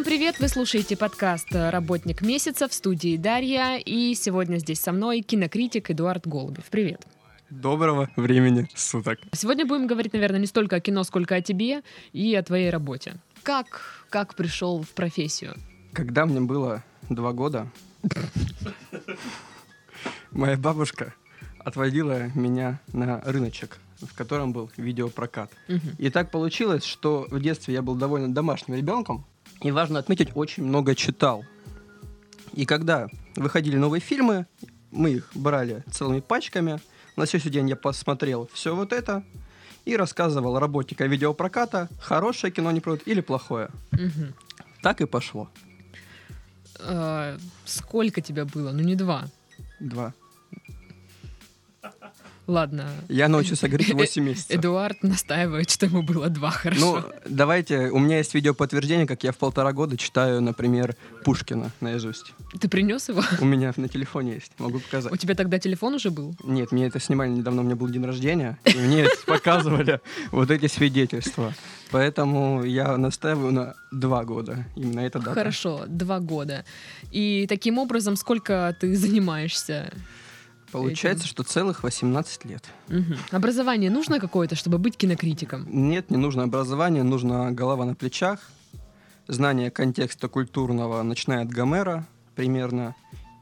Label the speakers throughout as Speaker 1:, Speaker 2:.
Speaker 1: Всем привет! Вы слушаете подкаст «Работник месяца» в студии Дарья. И сегодня здесь со мной кинокритик Эдуард Голубев. Привет!
Speaker 2: Доброго времени суток.
Speaker 1: Сегодня будем говорить, наверное, не столько о кино, сколько о тебе и о твоей работе. Как, как пришел в профессию?
Speaker 2: Когда мне было два года, моя бабушка отводила меня на рыночек, в котором был видеопрокат. И так получилось, что в детстве я был довольно домашним ребенком, и важно отметить, очень много читал. И когда выходили новые фильмы, мы их брали целыми пачками. На следующий день я посмотрел все вот это и рассказывал работника видеопроката, хорошее кино не продают или плохое.
Speaker 1: Мгм.
Speaker 2: Так и пошло.
Speaker 1: Э, сколько тебя было? Ну, не два.
Speaker 2: Два.
Speaker 1: Ладно.
Speaker 2: Я научился говорить 8 месяцев.
Speaker 1: Эдуард настаивает, что ему было два, хорошо.
Speaker 2: Ну, давайте, у меня есть видео подтверждение, как я в полтора года читаю, например, Пушкина наизусть.
Speaker 1: Ты принес его?
Speaker 2: У меня на телефоне есть, могу
Speaker 1: У
Speaker 2: показать.
Speaker 1: тебя тогда телефон уже был?
Speaker 2: Нет, мне это снимали недавно, у меня был день рождения, и мне показывали вот эти свидетельства. Поэтому я настаиваю на два года. Именно это дата.
Speaker 1: Хорошо, два года. И таким образом, сколько ты занимаешься?
Speaker 2: Получается, что целых 18 лет.
Speaker 1: Мгм. Образование нужно какое-то, чтобы быть кинокритиком?
Speaker 2: Нет, не нужно образование, нужна голова на плечах, знание контекста культурного, начиная от Гомера примерно,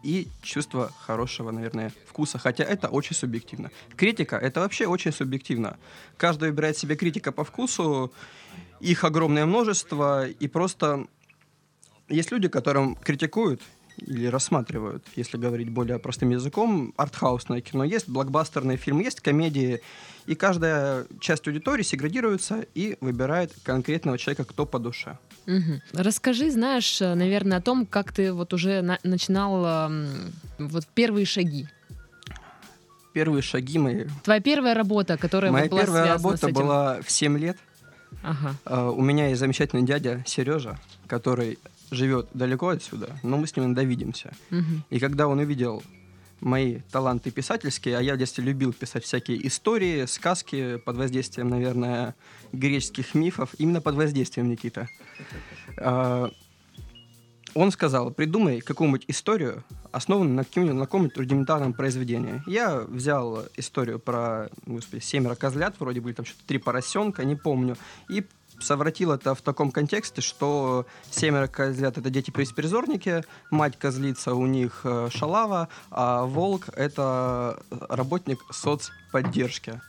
Speaker 2: и чувство хорошего, наверное, вкуса. Хотя это очень субъективно. Критика — это вообще очень субъективно. Каждый выбирает себе критика по вкусу, их огромное множество, и просто есть люди, которым критикуют или рассматривают, если говорить более простым языком, артхаусное кино есть, блокбастерные фильмы есть, комедии, и каждая часть аудитории сегрегируется и выбирает конкретного человека, кто по душе.
Speaker 1: Мгм. Расскажи, знаешь, э, наверное, о том, как ты вот уже на- начинал м, вот первые шаги.
Speaker 2: Первые шаги мои.
Speaker 1: Твоя первая работа, которая
Speaker 2: Моя
Speaker 1: была
Speaker 2: первая работа
Speaker 1: с этим.
Speaker 2: была в 7 лет.
Speaker 1: Ага.
Speaker 2: А, У меня есть замечательный дядя Сережа, который живет далеко отсюда, но мы с ним иногда видимся.
Speaker 1: Мгм.
Speaker 2: И когда он увидел мои таланты писательские, а я в детстве любил писать всякие истории, сказки под воздействием, наверное, греческих мифов, именно под воздействием Никита. А, Он сказал, придумай какую-нибудь историю, основанную на каком-нибудь, на каком-нибудь рудиментарном произведении. Я взял историю про, господи, семеро козлят, вроде бы, или там что-то три поросенка, не помню, и совратил это в таком контексте, что семеро козлят — это дети-беспризорники, мать козлица у них э, шалава, а волк — это работник соцподдержки.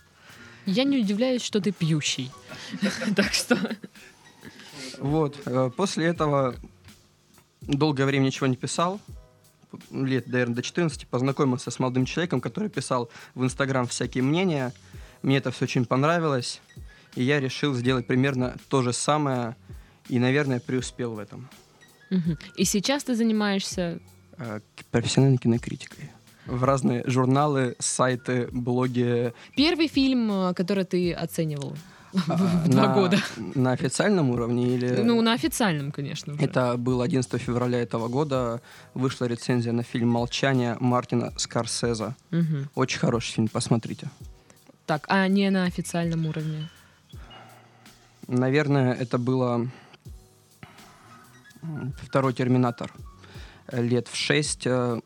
Speaker 1: Я не удивляюсь, что ты пьющий. Так что...
Speaker 2: Вот. э, После этого долгое время ничего не писал. Лет, наверное, до 14 познакомился с молодым человеком, который писал в Инстаграм всякие мнения. Мне это все очень понравилось. И я решил сделать примерно то же самое. И, наверное, преуспел в этом.
Speaker 1: И сейчас ты занимаешься...
Speaker 2: Э, Профессиональной кинокритикой. В разные журналы, сайты, блоги.
Speaker 1: Первый фильм, э, который ты оценивал в два
Speaker 2: на-
Speaker 1: года.
Speaker 2: На официальном уровне или...
Speaker 1: Ну, на официальном, конечно. уже.
Speaker 2: Это было 11 февраля этого года. Вышла рецензия на фильм «Молчание» Мартина Скорсеза.
Speaker 1: Мгм.
Speaker 2: Очень хороший фильм, посмотрите.
Speaker 1: Так, а не на официальном уровне.
Speaker 2: Наверное, это было второй «Терминатор». Лет в шесть. э,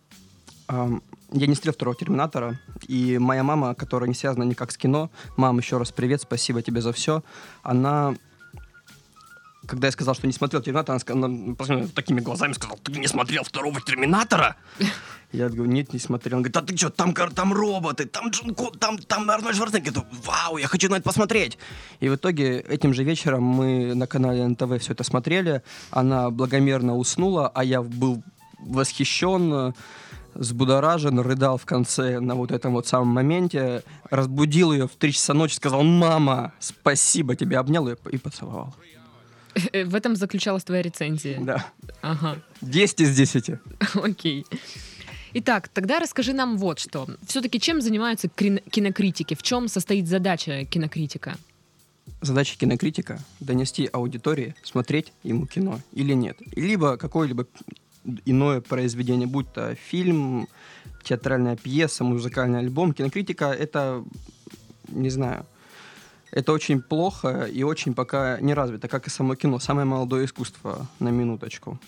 Speaker 2: Я не смотрел второго «Терминатора», и моя мама, которая не связана никак с кино, мам, еще раз привет, спасибо тебе за все, она когда я сказал, что не смотрел «Терминатор», она, она посмотрела такими глазами сказала, ты не смотрел второго «Терминатора»? Я говорю, нет, не смотрел. Он говорит, а ты что, там, там роботы, там Джон Ко- там, там Арнольд Шварценеггер. Я говорю, Вау, я хочу на это посмотреть. И в итоге этим же вечером мы на канале НТВ все это смотрели. Она благомерно уснула, а я был восхищен, взбудоражен, рыдал в конце на вот этом вот самом моменте. Разбудил ее в 3 часа ночи, сказал, мама, спасибо тебе, обнял ее и поцеловал.
Speaker 1: В этом заключалась твоя рецензия.
Speaker 2: Да.
Speaker 1: Ага.
Speaker 2: 10 из 10.
Speaker 1: Окей. Итак, тогда расскажи нам вот что. Все-таки чем занимаются кинокритики? В чем состоит задача кинокритика?
Speaker 2: Задача кинокритика — донести аудитории, смотреть ему кино или нет. Либо какое-либо иное произведение, будь то фильм, театральная пьеса, музыкальный альбом. Кинокритика — это, не знаю, Это очень плохо и очень пока не развито, как и само кино. Самое молодое искусство, на минуточку.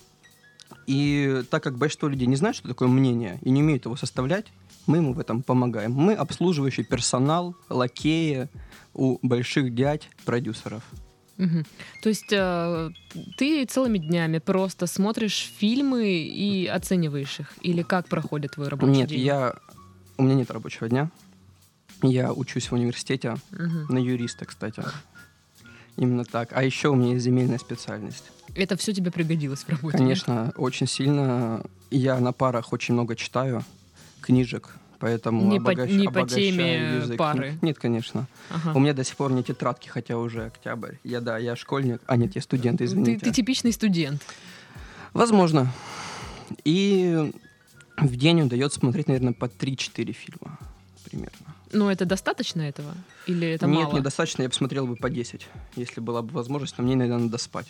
Speaker 2: И так как большинство людей не знают, что такое мнение, и не умеют его составлять, мы ему в этом помогаем. Мы обслуживающий персонал, лакеи у больших дядь, продюсеров.
Speaker 1: Мгм. То есть э, ты целыми днями просто смотришь фильмы и оцениваешь их? Или как проходит твой рабочий
Speaker 2: Нет,
Speaker 1: день?
Speaker 2: я... У меня нет рабочего дня. Я учусь в университете
Speaker 1: Мгм.
Speaker 2: на юриста, кстати. Именно так. А еще у меня есть земельная специальность.
Speaker 1: Это все тебе пригодилось в работе? нет?
Speaker 2: Конечно, очень сильно. Я на парах очень много читаю книжек, поэтому
Speaker 1: Не по-
Speaker 2: обогащ-
Speaker 1: не по теме
Speaker 2: язык.
Speaker 1: пары?
Speaker 2: Нет, конечно.
Speaker 1: Ага.
Speaker 2: У меня до сих пор не тетрадки, хотя уже октябрь. Я, да, я школьник. А, нет, я студент,
Speaker 1: ты,
Speaker 2: извините.
Speaker 1: ты типичный студент.
Speaker 2: Возможно. И в день удается смотреть, наверное, по 3-4 фильма примерно.
Speaker 1: Но это достаточно этого? Или это
Speaker 2: Нет,
Speaker 1: мало?
Speaker 2: недостаточно, я посмотрел бы по 10, если была бы возможность, но мне, наверное, надо спать.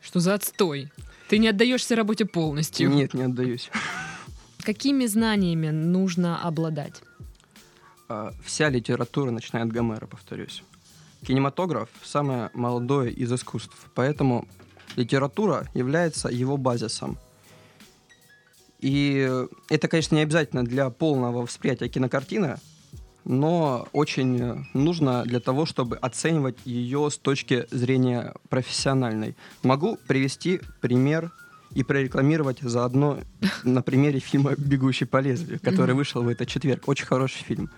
Speaker 1: Что за отстой? Ты не отдаешься работе полностью.
Speaker 2: Нет, не отдаюсь.
Speaker 1: Какими знаниями нужно обладать?
Speaker 2: А, Вся литература, начиная от Гомера, повторюсь. Кинематограф – самое молодое из искусств, поэтому литература является его базисом. И это, конечно, не обязательно для полного восприятия кинокартины, но очень нужно для того, чтобы оценивать ее с точки зрения профессиональной. Могу привести пример и прорекламировать заодно на примере фильма «Бегущий по лезвию», который вышел в этот четверг. Очень хороший фильм.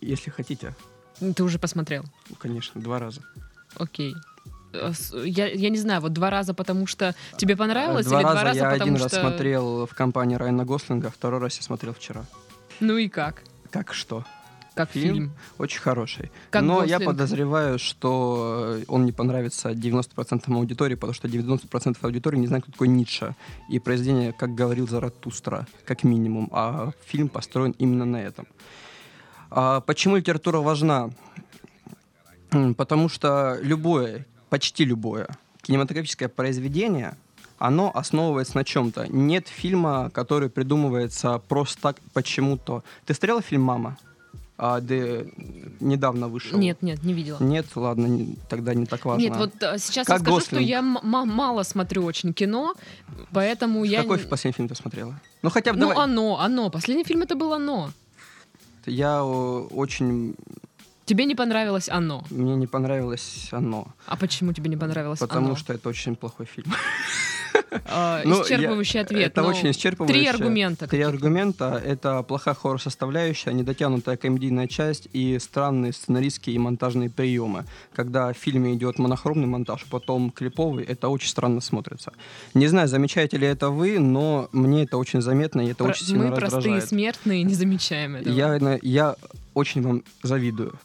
Speaker 2: Если хотите,
Speaker 1: Ты уже посмотрел?
Speaker 2: конечно, два раза.
Speaker 1: Окей. Э, Я, я не знаю, вот два раза, потому что тебе понравилось,
Speaker 2: Два
Speaker 1: или
Speaker 2: раза
Speaker 1: два раза,
Speaker 2: я
Speaker 1: потому
Speaker 2: один
Speaker 1: что...
Speaker 2: раз смотрел в компании Райана Гослинга, второй раз я смотрел вчера.
Speaker 1: Ну и как?
Speaker 2: Как что?
Speaker 1: Как
Speaker 2: Фильм?
Speaker 1: фильм?
Speaker 2: Очень хороший.
Speaker 1: Как
Speaker 2: Но я
Speaker 1: Гослинг?
Speaker 2: подозреваю, что э, он не понравится 90% аудитории, потому что 90% аудитории не знает, кто такой Ницше. И произведение, как говорил Заратустра, как минимум. А фильм построен именно на этом. А почему литература важна? Потому что любое, почти любое кинематографическое произведение, оно основывается на чем-то. Нет фильма, который придумывается просто так почему-то. Ты смотрела фильм «Мама»? А, да, недавно вышел.
Speaker 1: Нет, нет, не видела.
Speaker 2: Нет, ладно, не- тогда не так важно.
Speaker 1: Нет, вот э, сейчас
Speaker 2: Как
Speaker 1: я скажу, что
Speaker 2: Гослинг.
Speaker 1: я м- м- мало смотрю очень кино, поэтому я...
Speaker 2: Какой последний фильм ты смотрела? Ну, хотя бы
Speaker 1: Ну,
Speaker 2: давай.
Speaker 1: оно, оно. Последний фильм это было оно.
Speaker 2: Я о, очень...
Speaker 1: Тебе не понравилось оно.
Speaker 2: Мне не понравилось оно.
Speaker 1: А почему тебе не понравилось
Speaker 2: Потому
Speaker 1: оно?
Speaker 2: что это очень плохой фильм.
Speaker 1: А,
Speaker 2: Ну,
Speaker 1: исчерпывающий ответ.
Speaker 2: Это очень исчерпывающе.
Speaker 1: Три аргумента.
Speaker 2: Три аргумента. Это плохая хоррор-составляющая, недотянутая комедийная часть и странные сценаристские и монтажные приемы. Когда в фильме идет монохромный монтаж, а потом клиповый, это очень странно смотрится. Не знаю, замечаете ли это вы, но мне это очень заметно, и это
Speaker 1: Про-
Speaker 2: очень сильно
Speaker 1: Мы простые
Speaker 2: раздражает.
Speaker 1: смертные не замечаем этого.
Speaker 2: Я, я очень вам завидую.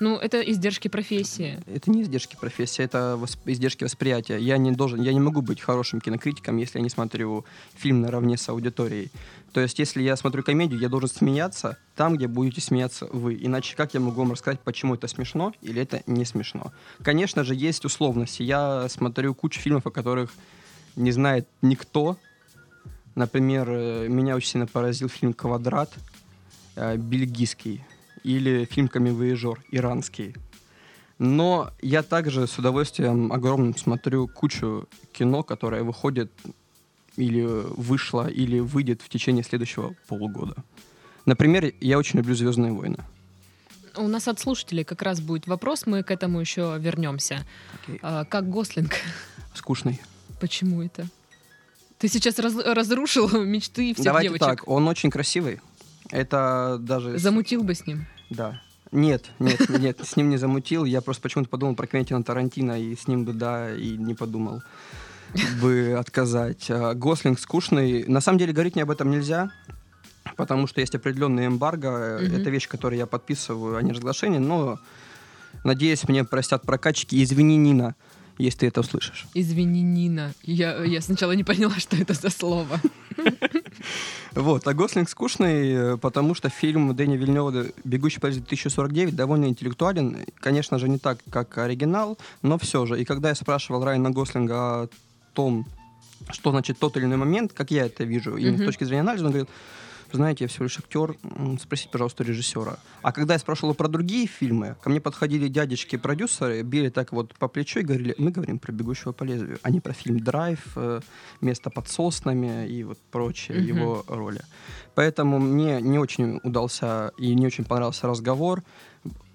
Speaker 1: Ну, это издержки профессии.
Speaker 2: Это не издержки профессии, это восп- издержки восприятия. Я не должен, я не могу быть хорошим кинокритиком, если я не смотрю фильм наравне с аудиторией. То есть, если я смотрю комедию, я должен смеяться там, где будете смеяться вы. Иначе как я могу вам рассказать, почему это смешно или это не смешно? Конечно же, есть условности. Я смотрю кучу фильмов, о которых не знает никто. Например, э, меня очень сильно поразил фильм «Квадрат», э, бельгийский, или фильм «Камевояжер», иранский. Но я также с удовольствием огромным смотрю кучу кино, которое выходит или вышло, или выйдет в течение следующего полугода. Например, я очень люблю «Звездные войны».
Speaker 1: У нас от слушателей как раз будет вопрос, мы к этому еще вернемся.
Speaker 2: Окей.
Speaker 1: А, как Гослинг?
Speaker 2: Скучный.
Speaker 1: Почему это? Ты сейчас раз- разрушил мечты всех
Speaker 2: Давайте
Speaker 1: девочек.
Speaker 2: так, он очень красивый. Это даже...
Speaker 1: Замутил бы с ним.
Speaker 2: Да. Нет, нет, нет, с ним не замутил. Я просто почему-то подумал про Квентина Тарантино, и с ним бы да, и не подумал бы отказать. А, Гослинг скучный. На самом деле говорить мне об этом нельзя, потому что есть определенные эмбарго.
Speaker 1: Мгм.
Speaker 2: Это вещь, которую я подписываю, а не разглашение, но надеюсь, мне простят прокатчики. Извини, Нина, если ты это услышишь.
Speaker 1: Извини, Нина. Я, я сначала не поняла, что это за слово.
Speaker 2: Вот, а Гослинг скучный, э, потому что фильм Дэни Вильнева «Бегущий по лезвию 2049» довольно интеллектуален. Конечно же, не так, как оригинал, но все же. И когда я спрашивал Райана Гослинга о том, что значит тот или иной момент, как я это вижу, именно
Speaker 1: Мгм.
Speaker 2: с точки зрения анализа, он говорит, Вы знаете, я всего лишь актер. Спросите, пожалуйста, режиссера. А когда я спрашивал про другие фильмы, ко мне подходили дядечки-продюсеры, били так вот по плечу и говорили, мы говорим про «Бегущего по лезвию», а не про фильм «Драйв», э, «Место под соснами» и вот прочие
Speaker 1: Мгм.
Speaker 2: его роли. Поэтому мне не очень удался и не очень понравился разговор.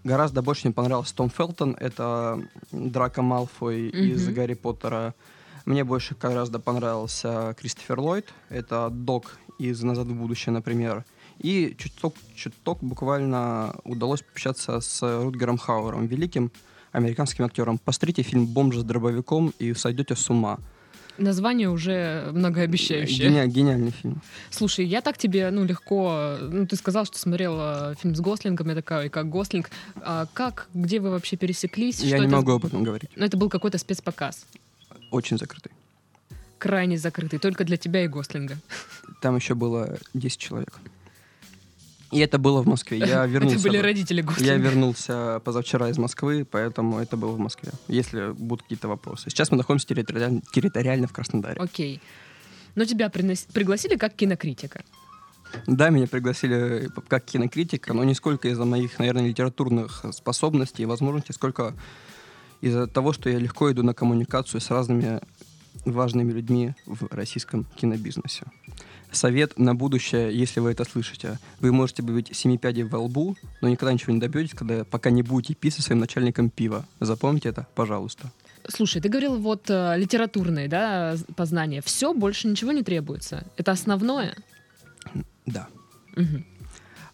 Speaker 2: Гораздо больше мне понравился Том Фелтон. Это Драко Малфой из
Speaker 1: Мгм.
Speaker 2: Гарри Поттера. Мне больше гораздо понравился Кристофер Ллойд. Это Док из «Назад в будущее», например. И чуток, чуток буквально удалось пообщаться с Рутгером Хауэром, великим американским актером. Посмотрите фильм «Бомж с дробовиком» и сойдете с ума.
Speaker 1: Название уже многообещающее.
Speaker 2: Гениаль- гениальный фильм.
Speaker 1: Слушай, я так тебе, ну, легко... Ну, ты сказал, что смотрел э, фильм с Гослингом, я такая, как Гослинг. А как, где вы вообще пересеклись?
Speaker 2: Я
Speaker 1: Что
Speaker 2: не
Speaker 1: это-
Speaker 2: могу об этом говорить.
Speaker 1: Ну, это был какой-то спецпоказ.
Speaker 2: Очень закрытый.
Speaker 1: Крайне закрытый, только для тебя и Гослинга.
Speaker 2: Там еще было 10 человек. И это было в Москве. Я вернулся.
Speaker 1: Это были родители Гослинга.
Speaker 2: Я вернулся позавчера из Москвы, поэтому это было в Москве. Если будут какие-то вопросы. Сейчас мы находимся территориально, территориально в Краснодаре.
Speaker 1: Окей. Но тебя принос- пригласили как кинокритика.
Speaker 2: Да, меня пригласили как кинокритика, но не сколько из-за моих, наверное, литературных способностей и возможностей, сколько из-за того, что я легко иду на коммуникацию с разными важными людьми в российском кинобизнесе. Совет на будущее, если вы это слышите. Вы можете быть семи пядей во лбу, но никогда ничего не добьетесь, когда, пока не будете пить со своим начальником пива. Запомните это, пожалуйста.
Speaker 1: Слушай, ты говорил вот э, литературные, да, познания. Все, больше ничего не требуется. Это основное?
Speaker 2: Да.
Speaker 1: Мгм.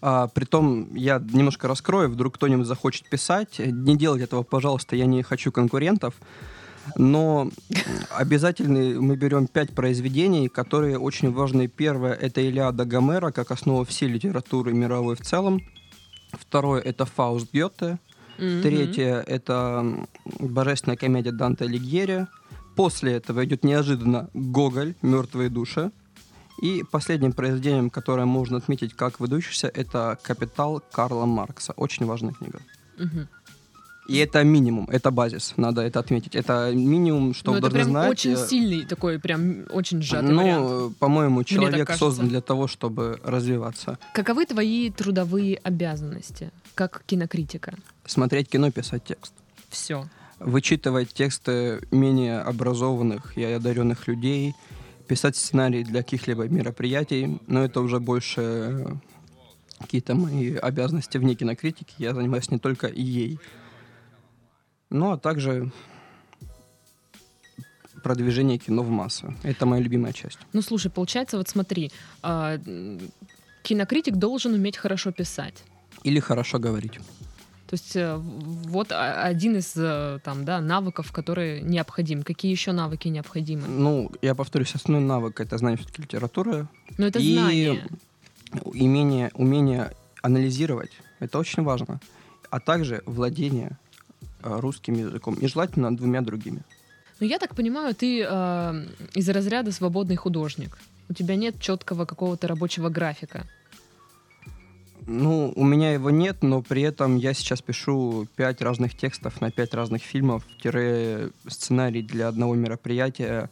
Speaker 2: А, притом, я немножко раскрою, вдруг кто-нибудь захочет писать. Не делать этого, пожалуйста, я не хочу конкурентов. Но обязательно мы берем пять произведений, которые очень важны. Первое — это Илиада Гомера, как основа всей литературы мировой в целом. Второе — это Фауст Гёте.
Speaker 1: Мгм.
Speaker 2: Третье — это божественная комедия Данте Алигьери. После этого идет неожиданно Гоголь «Мертвые души». И последним произведением, которое можно отметить как выдающийся, это «Капитал» Карла Маркса. Очень важная книга.
Speaker 1: Мгм.
Speaker 2: И это минимум, это базис, надо это отметить. Это минимум, что
Speaker 1: Ну,
Speaker 2: вы
Speaker 1: это
Speaker 2: должны
Speaker 1: прям
Speaker 2: знать.
Speaker 1: очень
Speaker 2: э,
Speaker 1: сильный такой, прям очень сжатый.
Speaker 2: Ну, по-моему, человек создан для того, чтобы развиваться.
Speaker 1: Каковы твои трудовые обязанности как кинокритика?
Speaker 2: Смотреть кино, писать текст.
Speaker 1: Все.
Speaker 2: вычитывать тексты менее образованных и одаренных людей, писать сценарии для каких-либо мероприятий, но это уже больше э, какие-то мои обязанности вне кинокритики. Я занимаюсь не только ей. Ну, а также продвижение кино в массы. Это моя любимая часть.
Speaker 1: Ну, слушай, получается, вот смотри, а, кинокритик должен уметь хорошо писать.
Speaker 2: Или хорошо говорить.
Speaker 1: То есть э, вот один из э, там, да, навыков, которые необходим. Какие еще навыки необходимы?
Speaker 2: Ну, я повторюсь, основной навык — это знание все-таки литературы,
Speaker 1: Ну, это
Speaker 2: И
Speaker 1: знание.
Speaker 2: умение, умение анализировать. Это очень важно. А также владение э, русским языком. И желательно двумя другими.
Speaker 1: Ну, я так понимаю, ты э, из разряда свободный художник. У тебя нет четкого какого-то рабочего графика.
Speaker 2: Ну, у меня его нет, но при этом я сейчас пишу пять разных текстов на пять разных фильмов, тире сценарий для одного мероприятия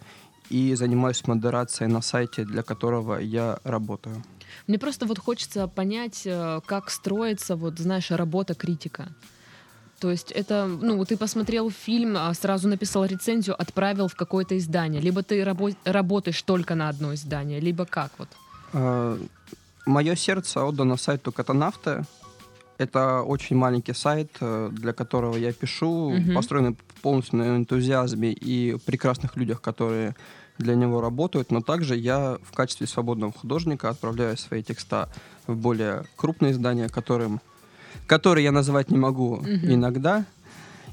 Speaker 2: и занимаюсь модерацией на сайте, для которого я работаю.
Speaker 1: Мне просто вот хочется понять, э, как строится, вот, знаешь, работа критика. То есть это, ну, ты посмотрел фильм, а сразу написал рецензию, отправил в какое-то издание. Либо ты рабо- работаешь только на одно издание, либо как вот.
Speaker 2: Мое сердце отдано сайту Катанавты. Это очень маленький сайт, э, для которого я пишу,
Speaker 1: Мгм.
Speaker 2: построенный полностью на энтузиазме и прекрасных людях, которые для него работают, но также я в качестве свободного художника отправляю свои текста в более крупные издания, которым, которые я называть не могу
Speaker 1: Мгм.
Speaker 2: иногда,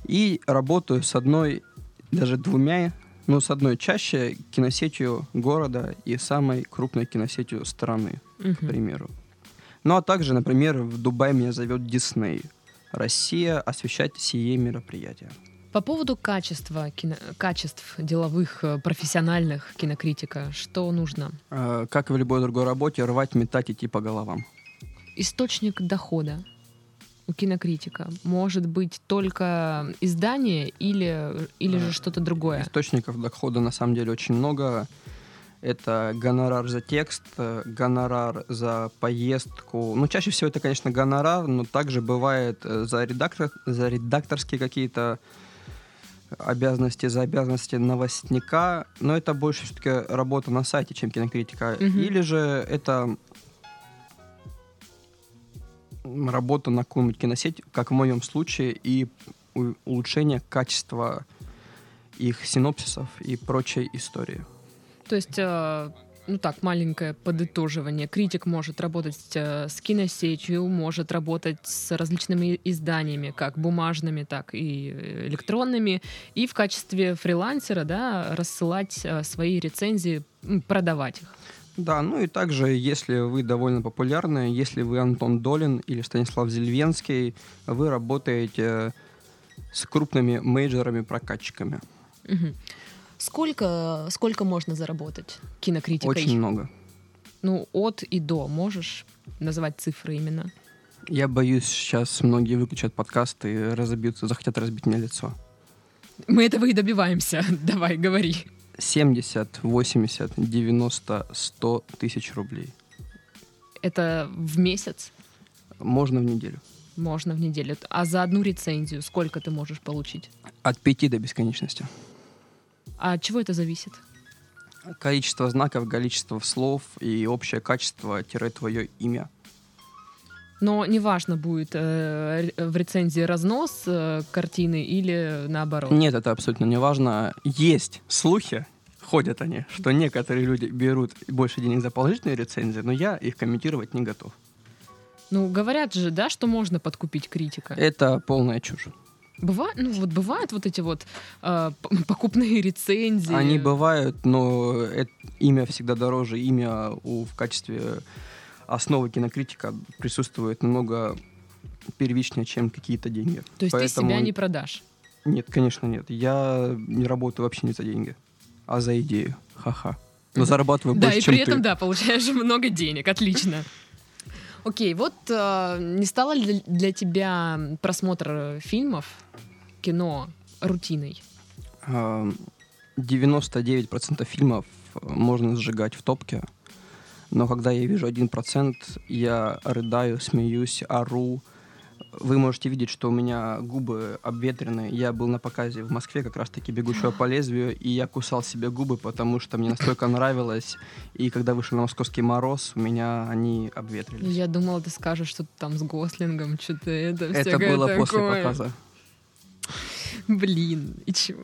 Speaker 2: и работаю с одной, даже двумя, ну, с одной чаще киносетью города и самой крупной киносетью страны
Speaker 1: Мгм.
Speaker 2: к примеру. Ну а также, например, в Дубай меня зовет Дисней. Россия освещать сие мероприятие.
Speaker 1: По поводу качества, кино- качеств деловых, э, профессиональных кинокритика, что нужно?
Speaker 2: Э, Как и в любой другой работе, рвать, метать, идти по головам.
Speaker 1: Источник дохода у кинокритика может быть только издание или, или же
Speaker 2: Э,
Speaker 1: что-то другое?
Speaker 2: Источников дохода на самом деле очень много. Это гонорар за текст, э, гонорар за поездку. Ну, чаще всего это, конечно, гонорар, но также бывает э, за, редактор, за редакторские какие-то обязанности за обязанности новостника, но это больше все-таки работа на сайте, чем кинокритика.
Speaker 1: Мгм.
Speaker 2: Или же это работа на какую-нибудь киносеть, как в моем случае, и улучшение качества их синопсисов и прочей истории.
Speaker 1: То есть, э, ну так, маленькое подытоживание. Критик может работать э, с киносетью, может работать с различными изданиями, как бумажными, так и электронными, и в качестве фрилансера, да, рассылать э, свои рецензии, продавать их.
Speaker 2: Да, ну и также, если вы довольно популярны, если вы Антон Долин или Станислав Зельвенский, вы работаете с крупными мейджорами-прокатчиками.
Speaker 1: Мгм. Сколько, сколько можно заработать кинокритикой?
Speaker 2: Очень много.
Speaker 1: Ну, от и до. Можешь называть цифры именно?
Speaker 2: Я боюсь, сейчас многие выключат подкаст и разобьются, захотят разбить мне лицо.
Speaker 1: Мы этого и добиваемся. Давай, говори.
Speaker 2: 70, 80, 90, 100 тысяч рублей.
Speaker 1: Это в месяц?
Speaker 2: Можно в неделю.
Speaker 1: Можно в неделю. А за одну рецензию сколько ты можешь получить?
Speaker 2: От 5 до бесконечности.
Speaker 1: А от чего это зависит?
Speaker 2: Количество знаков, количество слов и общее качество-твое имя.
Speaker 1: Но неважно, будет э, в рецензии разнос э, картины или наоборот.
Speaker 2: Нет, это абсолютно не важно. Есть слухи, ходят они, что некоторые люди берут больше денег за положительные рецензии, но я их комментировать не готов.
Speaker 1: Ну, говорят же, да, что можно подкупить критика.
Speaker 2: Это полная чушь.
Speaker 1: Бывает, ну вот бывают вот эти вот э, покупные рецензии.
Speaker 2: Они бывают, но это- имя всегда дороже. Имя у, в качестве основы кинокритика присутствует намного первичнее, чем какие-то деньги.
Speaker 1: То есть ты
Speaker 2: Поэтому-
Speaker 1: себя не продашь.
Speaker 2: Нет, конечно, нет. Я не работаю вообще не за деньги, а за идею. Ха-ха. Но зарабатываю
Speaker 1: Да,
Speaker 2: больше,
Speaker 1: и
Speaker 2: чем
Speaker 1: при этом,
Speaker 2: ты.
Speaker 1: да, получаешь много денег. Отлично. Окей, вот э, не стало ли для тебя просмотр фильмов, кино рутиной?
Speaker 2: А, 99% фильмов можно сжигать в топке, но когда я вижу 1%, я рыдаю, смеюсь, ору. Вы можете видеть, что у меня губы обветрены. Я был на показе в Москве, как раз-таки «Бегущего по лезвию», и я кусал себе губы, потому что мне настолько нравилось. И когда вышел на «Московский мороз», у меня они обветрились.
Speaker 1: Я думала, ты скажешь что-то там с Гослингом, что-то это,
Speaker 2: Это было после
Speaker 1: такое.
Speaker 2: показа.
Speaker 1: Блин, и чего?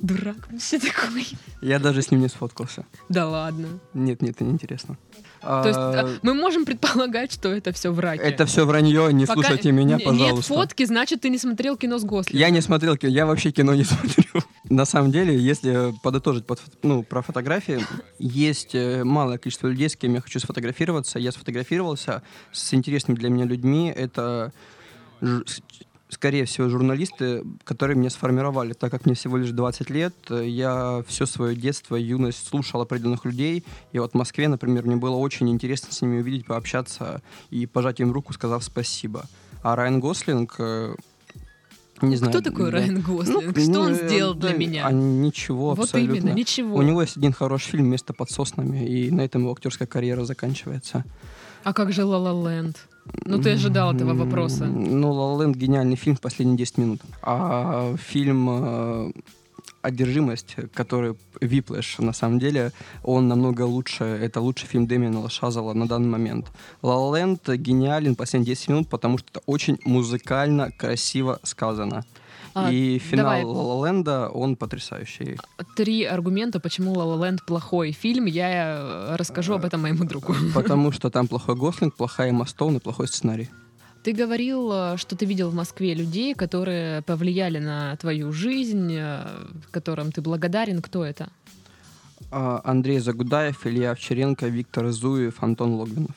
Speaker 1: Дурак вообще такой.
Speaker 2: Я даже с ним не сфоткался.
Speaker 1: Да ладно.
Speaker 2: Нет, нет, это неинтересно.
Speaker 1: То есть
Speaker 2: А,
Speaker 1: а, мы можем предполагать, что это все враки.
Speaker 2: Это все вранье, не
Speaker 1: Пока
Speaker 2: слушайте меня,
Speaker 1: н- Нет
Speaker 2: пожалуйста.
Speaker 1: фотки, значит, ты не смотрел кино с Гослингом.
Speaker 2: Я не смотрел кино, я вообще кино не смотрю. На самом деле, если подытожить под, ну, про фотографии, есть э, малое количество людей, с кем я хочу сфотографироваться. Я сфотографировался с интересными для меня людьми. Это, скорее всего, журналисты, которые меня сформировали. Так как мне всего лишь 20 лет, э, я все свое детство, юность слушал определенных людей. И вот в Москве, например, мне было очень интересно с ними увидеть, пообщаться и пожать им руку, сказав спасибо. А Райан Гослинг... э, Не знаю.
Speaker 1: Кто такой
Speaker 2: я-
Speaker 1: Райан
Speaker 2: ну,
Speaker 1: Гослинг? Что он
Speaker 2: э,
Speaker 1: сделал
Speaker 2: да,
Speaker 1: для меня?
Speaker 2: а ничего,
Speaker 1: вот
Speaker 2: абсолютно.
Speaker 1: именно, ничего.
Speaker 2: У него есть один хороший фильм «Место под соснами», и на этом его актерская карьера заканчивается.
Speaker 1: А как же Ла Ла Ленд? Ну, ты ожидал этого вопроса.
Speaker 2: Ну, «Ла Ла Ленд» гениальный фильм в последние 10 минут. А фильм э, «Одержимость», который «Whiplash», на самом деле, он намного лучше. Это лучший фильм Дэмиана Шазелла на данный момент. «Ла Ленд» гениален последние 10 минут, потому что это очень музыкально, красиво сказано.
Speaker 1: А,
Speaker 2: и финал
Speaker 1: давай.
Speaker 2: «Ла Ла Ленда», он потрясающий.
Speaker 1: Три аргумента, почему Ла Ла Ленд плохой фильм. Я э, расскажу об этом моему другу.
Speaker 2: Потому что там плохой Гослинг, плохая Эмма Стоун и плохой сценарий.
Speaker 1: Ты говорил, э, что ты видел в Москве людей, которые повлияли на твою жизнь, э, которым ты благодарен. Кто это?
Speaker 2: А, Андрей Загудаев, Илья Овчаренко, Виктор Зуев, Антон Логвинов.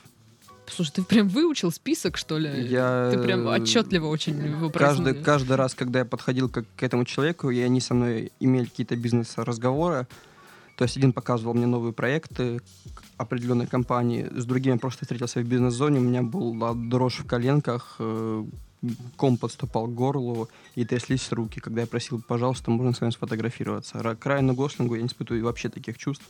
Speaker 1: Слушай, ты прям выучил список, что ли?
Speaker 2: Я,
Speaker 1: Ты прям
Speaker 2: э,
Speaker 1: отчетливо очень его
Speaker 2: Каждый, каждый раз, когда я подходил к, к этому человеку, и они со мной имели какие-то бизнес-разговоры, то есть один показывал мне новые проекты определенной компании, с другим я просто встретился в бизнес-зоне, у меня была дрожь в коленках, э, ком подступал к горлу и тряслись руки, когда я просил, пожалуйста, можно с вами сфотографироваться. Ра- К Райану Гослингу я не испытываю вообще таких чувств.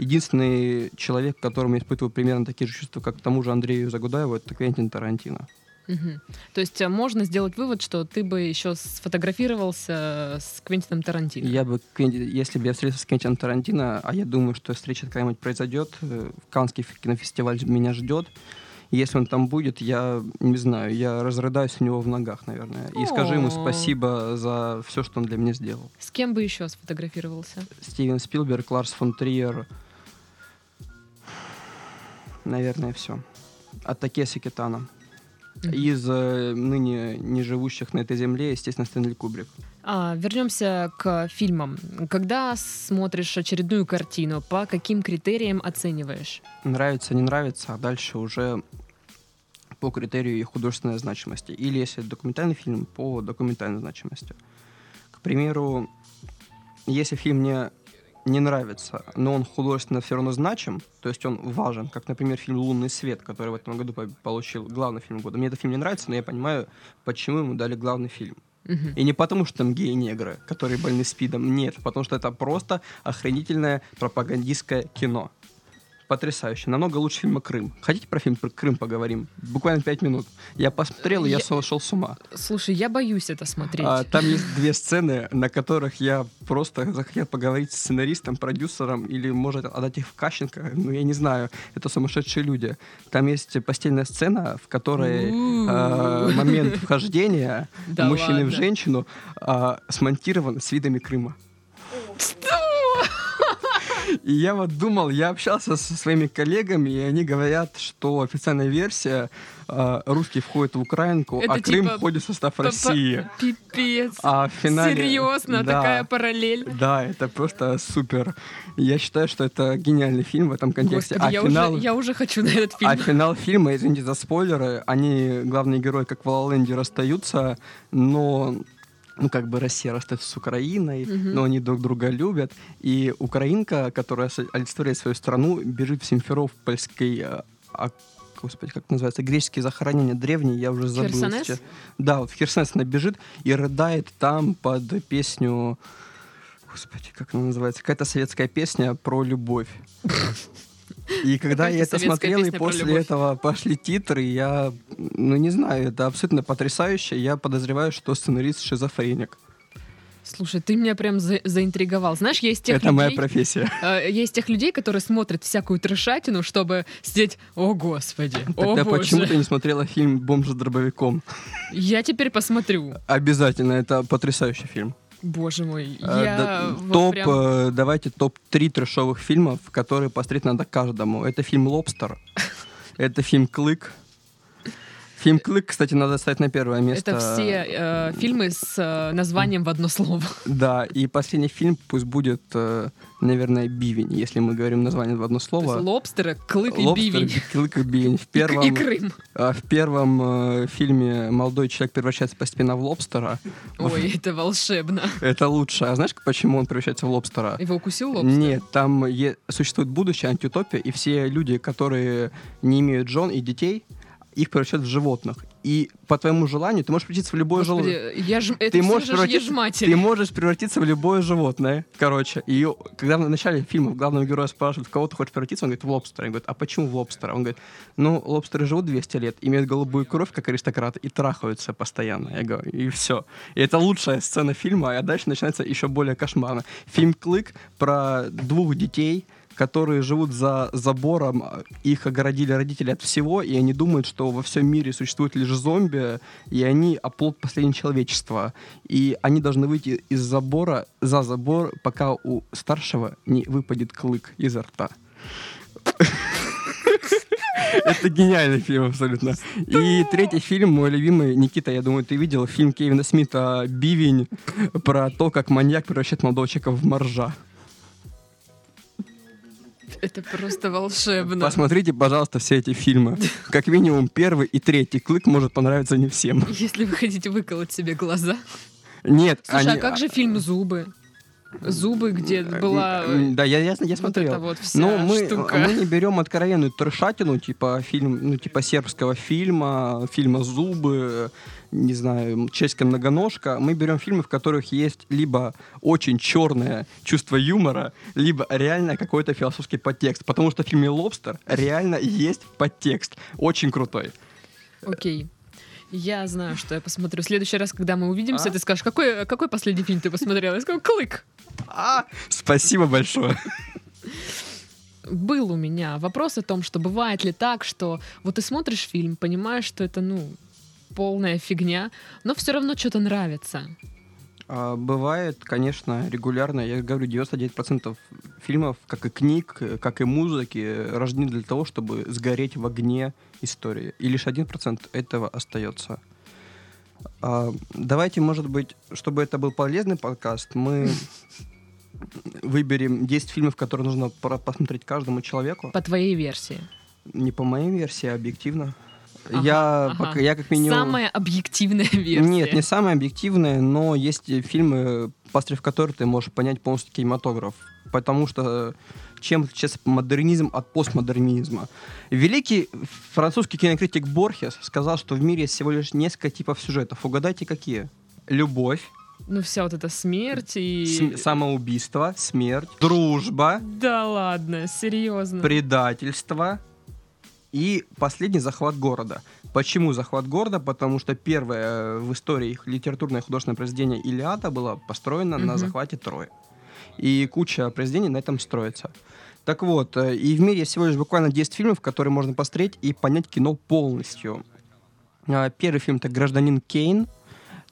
Speaker 2: Единственный человек, к которому я испытываю примерно такие же чувства, как к тому же Андрею Загудаеву, это Квентин Тарантино.
Speaker 1: Мгм. То есть э, можно сделать вывод, что ты бы еще сфотографировался с Квентином Тарантино.
Speaker 2: Я бы, если бы я встретился с Квентином Тарантино, а я думаю, что встреча когда-нибудь произойдет, э, Каннский ф- кинофестиваль меня ждет, если он там будет, я не знаю, я разрыдаюсь у него в ногах, наверное. И скажу ему
Speaker 1: О.
Speaker 2: спасибо за все, что он для меня сделал.
Speaker 1: С кем бы еще сфотографировался?
Speaker 2: Стивен Спилберг, Ларс фон Триер. Наверное, все. От Такеси Китана.
Speaker 1: Мгм.
Speaker 2: Из э, ныне не живущих на этой земле, естественно, Стэнли Кубрик.
Speaker 1: А, вернемся к фильмам. Когда смотришь очередную картину, по каким критериям оцениваешь?
Speaker 2: Нравится, не нравится, а дальше уже по критерию и художественной значимости. Или если это документальный фильм, по документальной значимости. К примеру, если фильм мне не нравится, но он художественно все равно значим, то есть он важен, как, например, фильм «Лунный свет», который в этом году по- получил главный фильм года. Мне этот фильм не нравится, но я понимаю, почему ему дали главный фильм.
Speaker 1: Мгм.
Speaker 2: И не потому, что там геи-негры, которые больны спидом, нет, потому что это просто охренительное пропагандистское кино. Потрясающе. Намного лучше фильма «Крым». Хотите про фильм про Крым поговорим? Буквально пять минут. Я посмотрел, и я
Speaker 1: Я-
Speaker 2: сошел с ума.
Speaker 1: Слушай, я боюсь это смотреть.
Speaker 2: А, там есть две сцены, на которых я просто захотел поговорить с сценаристом, продюсером или, может, отдать их в Кащенко. Ну, я не знаю. Это сумасшедшие люди. Там есть постельная сцена, в которой э, момент вхождения мужчины в женщину а, смонтирован с видами Крыма. И я вот думал, я общался со своими коллегами, и они говорят, что официальная версия а, русский входит в Украинку,
Speaker 1: Это
Speaker 2: а Крым
Speaker 1: типа
Speaker 2: входит в состав России.
Speaker 1: Пипец.
Speaker 2: А в финале...
Speaker 1: Серьезно,
Speaker 2: Да.
Speaker 1: такая параллель.
Speaker 2: Да, это просто супер. Я считаю, что это гениальный фильм в этом контексте.
Speaker 1: Господи,
Speaker 2: а
Speaker 1: я,
Speaker 2: финал...
Speaker 1: уже, я уже хочу на этот фильм.
Speaker 2: А финал фильма, извините за спойлеры, они, главные герои, как в «Ла Ленде, расстаются, но ну, как бы Россия расстается с Украиной,
Speaker 1: Мгм.
Speaker 2: но они друг друга любят. И украинка, которая олицетворяет свою страну, бежит в Симферопольской... а, а, Господи, как называется? Греческие захоронения древние, я уже забыл.
Speaker 1: Херсонес?
Speaker 2: сейчас. Да, вот в Херсонес она бежит и рыдает там под песню... Господи, как она называется? Какая-то советская песня про любовь. И когда я это смотрел, и после этого пошли титры, я, ну не знаю, это абсолютно потрясающе. Я подозреваю, что сценарист шизофреник.
Speaker 1: Слушай, ты меня прям за- заинтриговал. Знаешь, есть тех
Speaker 2: это моя
Speaker 1: людей,
Speaker 2: профессия.
Speaker 1: э, есть тех людей, которые смотрят всякую трешатину, чтобы сидеть, о господи, о
Speaker 2: Тогда
Speaker 1: боже.
Speaker 2: почему ты не смотрела фильм «Бомж с дробовиком»?
Speaker 1: Я теперь посмотрю.
Speaker 2: Обязательно, это потрясающий фильм.
Speaker 1: Боже мой,
Speaker 2: Э,
Speaker 1: я
Speaker 2: да,
Speaker 1: вот
Speaker 2: топ,
Speaker 1: прям-
Speaker 2: э, давайте топ-3 трешовых фильмов, которые посмотреть надо каждому. Это фильм «Лобстер», это фильм «Клык». Фильм «Клык», кстати, надо ставить на первое место.
Speaker 1: Это все э, фильмы с э, названием в одно слово.
Speaker 2: Да, и последний фильм пусть будет, э, наверное, «Бивень», если мы говорим название в одно
Speaker 1: То есть
Speaker 2: слово.
Speaker 1: лобстеры, клык и
Speaker 2: «Лобстер»,
Speaker 1: бивень.
Speaker 2: «Клык» и «Бивень». В
Speaker 1: И,
Speaker 2: первом,
Speaker 1: и Крым.
Speaker 2: а, в первом э, фильме молодой человек превращается постепенно в лобстера.
Speaker 1: Ой, это волшебно.
Speaker 2: Это лучше. А знаешь, почему он превращается в лобстера?
Speaker 1: Его укусил лобстер?
Speaker 2: Нет, там е- существует будущее, антиутопия, и все люди, которые не имеют жен и детей, их превращают в животных. И по твоему желанию ты можешь превратиться в любое животное.
Speaker 1: Я ж...
Speaker 2: Ты можешь,
Speaker 1: же
Speaker 2: превратиться, ты можешь превратиться в любое животное. Короче, и когда в начале фильма главного героя спрашивают, в кого ты хочешь превратиться, он говорит, в лобстера. Он говорит, а почему в лобстера? Он говорит, ну, лобстеры живут 200 лет, имеют голубую кровь, как аристократы, и трахаются постоянно. Я говорю, и все. И это лучшая сцена фильма, а дальше начинается еще более кошмарно. Фильм «Клык» про двух детей, которые живут за забором, их огородили родители от всего, и они думают, что во всем мире существуют лишь зомби, и они оплот последнего человечества. И они должны выйти из забора, за забор, пока у старшего не выпадет клык изо рта. Это гениальный фильм абсолютно. И третий фильм, мой любимый, Никита, я думаю, ты видел, фильм Кевина Смита «Бивень» про то, как маньяк превращает молодого человека в моржа.
Speaker 1: Это просто волшебно.
Speaker 2: Посмотрите, пожалуйста, все эти фильмы. Как минимум первый и третий клык может понравиться не всем.
Speaker 1: Если вы хотите выколоть себе глаза.
Speaker 2: Нет,
Speaker 1: Слушай,
Speaker 2: они-
Speaker 1: а как же фильм «Зубы»? «Зубы», где
Speaker 2: Э,
Speaker 1: была
Speaker 2: м, Да, я, я, я
Speaker 1: вот
Speaker 2: смотрел.
Speaker 1: вот вся
Speaker 2: Но мы,
Speaker 1: штука.
Speaker 2: мы не берем откровенную трешатину, типа фильм, ну, типа сербского фильма, фильма «Зубы». Не знаю, «Чешская многоножка». Мы берем фильмы, в которых есть либо очень черное чувство юмора, либо реально какой-то философский подтекст. Потому что в фильме «Лобстер» реально есть подтекст. Очень крутой.
Speaker 1: Окей. Я знаю, что я посмотрю. В следующий раз, когда мы увидимся,
Speaker 2: А?
Speaker 1: ты скажешь, какой, какой последний фильм ты посмотрел? Я скажу, «Клык».
Speaker 2: А, спасибо большое.
Speaker 1: Был у меня вопрос о том, что бывает ли так, что вот ты смотришь фильм, понимаешь, что это, ну, полная фигня, но все равно что-то нравится.
Speaker 2: А, Бывает, конечно, регулярно. Я говорю, 99% фильмов, как и книг, как и музыки, рождены для того, чтобы сгореть в огне истории. И лишь 1% этого остается. А, Давайте, может быть, чтобы это был полезный подкаст, мы выберем 10 фильмов, которые нужно посмотреть каждому человеку.
Speaker 1: По твоей версии.
Speaker 2: Не по моей версии, а объективно.
Speaker 1: Ага,
Speaker 2: я,
Speaker 1: ага.
Speaker 2: пока- я как минимум...
Speaker 1: Самая объективная версия.
Speaker 2: Нет, не самые объективные, но есть фильмы, посмотрев которые ты можешь понять полностью кинематограф. Потому что чем отличается модернизм от постмодернизма? Великий французский кинокритик Борхес сказал, что в мире есть всего лишь несколько типов сюжетов. Угадайте, какие? Любовь,
Speaker 1: Ну, вся вот эта смерть и...
Speaker 2: см- самоубийство, смерть, дружба,
Speaker 1: Да ладно, серьезно.
Speaker 2: предательство и последний захват города. Почему захват города? Потому что первое э, в истории литературное художественное произведение «Илиада» было построено на
Speaker 1: Мгм.
Speaker 2: захвате Трои. И куча произведений на этом строится. Так вот, э, и в мире есть всего лишь буквально 10 фильмов, которые можно посмотреть и понять кино полностью. А, Первый фильм — это «Гражданин Кейн»,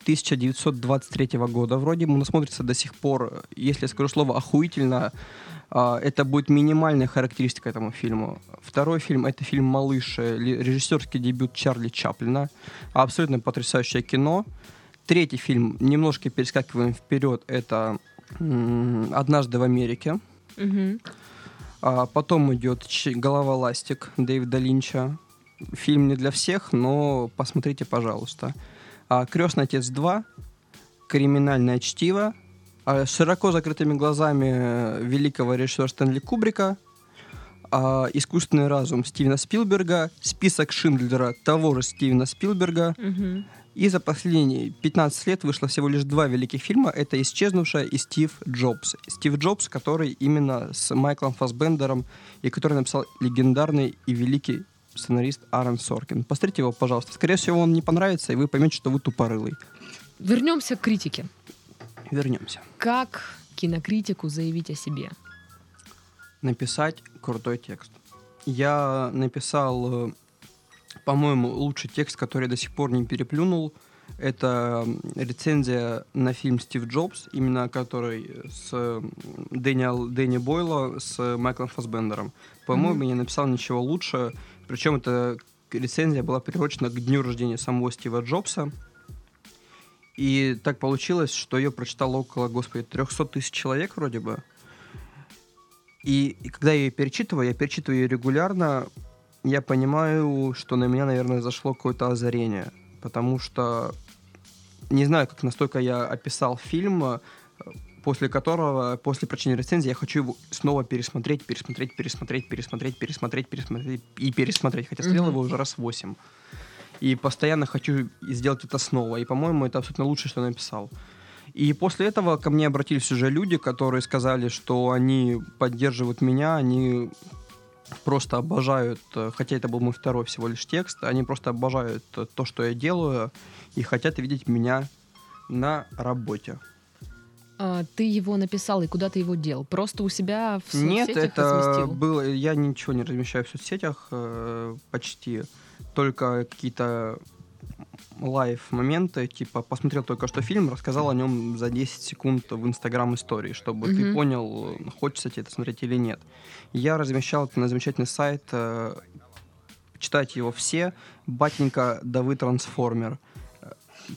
Speaker 2: 1923 года вроде. Он смотрится до сих пор, если я скажу слово «охуительно», а, это будет минимальная характеристика этому фильму. Второй фильм — это фильм «Малыш», э, режиссерский дебют Чарли Чаплина. Абсолютно потрясающее кино. Третий фильм, немножко перескакиваем вперед, это «Однажды в Америке». А потом идет «Голова ластик» Дэвида Линча. Фильм не для всех, но посмотрите, пожалуйста. А, «Крестный отец 2», «Криминальное чтиво», а, широко закрытыми глазами великого режиссера Стэнли Кубрика, а, «Искусственный разум» Стивена Спилберга, «Список Шиндлера» того же Стивена Спилберга, и за последние 15 лет вышло всего лишь два великих фильма. Это «Исчезнувшая» и «Стив Джобс». Стив Джобс, который именно с Майклом Фассбендером и который написал легендарный и великий сценарист Аарон Соркин. Посмотрите его, пожалуйста. Скорее всего, он не понравится, и вы поймете, что вы тупорылый.
Speaker 1: Вернемся к критике.
Speaker 2: Вернемся.
Speaker 1: Как кинокритику заявить о себе?
Speaker 2: Написать крутой текст. Я написал, э, по-моему, лучший текст, который до сих пор не переплюнул. Это рецензия на фильм «Стив Джобс», именно который с э, Дэниел, Дэнни Бойла с Майклом Фассбендером. По-моему,
Speaker 1: Мгм.
Speaker 2: я не написал ничего лучше. Причем эта рецензия была приурочена к дню рождения самого Стива Джобса. И так получилось, что ее прочитало около, господи, 300 тысяч человек вроде бы. И, и когда я ее перечитываю, я перечитываю ее регулярно, я понимаю, что на меня, наверное, зашло какое-то озарение. Потому что не знаю, как настолько я описал фильм, э, после которого, после прочтения рецензии, я хочу его снова пересмотреть, пересмотреть, пересмотреть, пересмотреть, пересмотреть, пересмотреть и пересмотреть. Хотя смотрел его уже раз восемь. И постоянно хочу сделать это снова. И, по-моему, это абсолютно лучшее, что я написал. И после этого ко мне обратились уже люди, которые сказали, что они поддерживают меня, они просто обожают, э, хотя это был мой второй всего лишь текст, они просто обожают э, то, что я делаю, и хотят видеть меня на работе.
Speaker 1: А, ты его написал и куда ты его дел? Просто у себя в
Speaker 2: Нет,
Speaker 1: соцсетях
Speaker 2: это
Speaker 1: разместил?
Speaker 2: было. Я ничего не размещаю в соцсетях э, почти. Только какие-то live моменты, типа посмотрел только что фильм, рассказал о нем за 10 секунд в Инстаграм истории, чтобы ты
Speaker 1: Мгм.
Speaker 2: понял, хочется тебе это смотреть или нет. Я размещал это на замечательный сайт, э, читайте его все, батенька Давы Трансформер.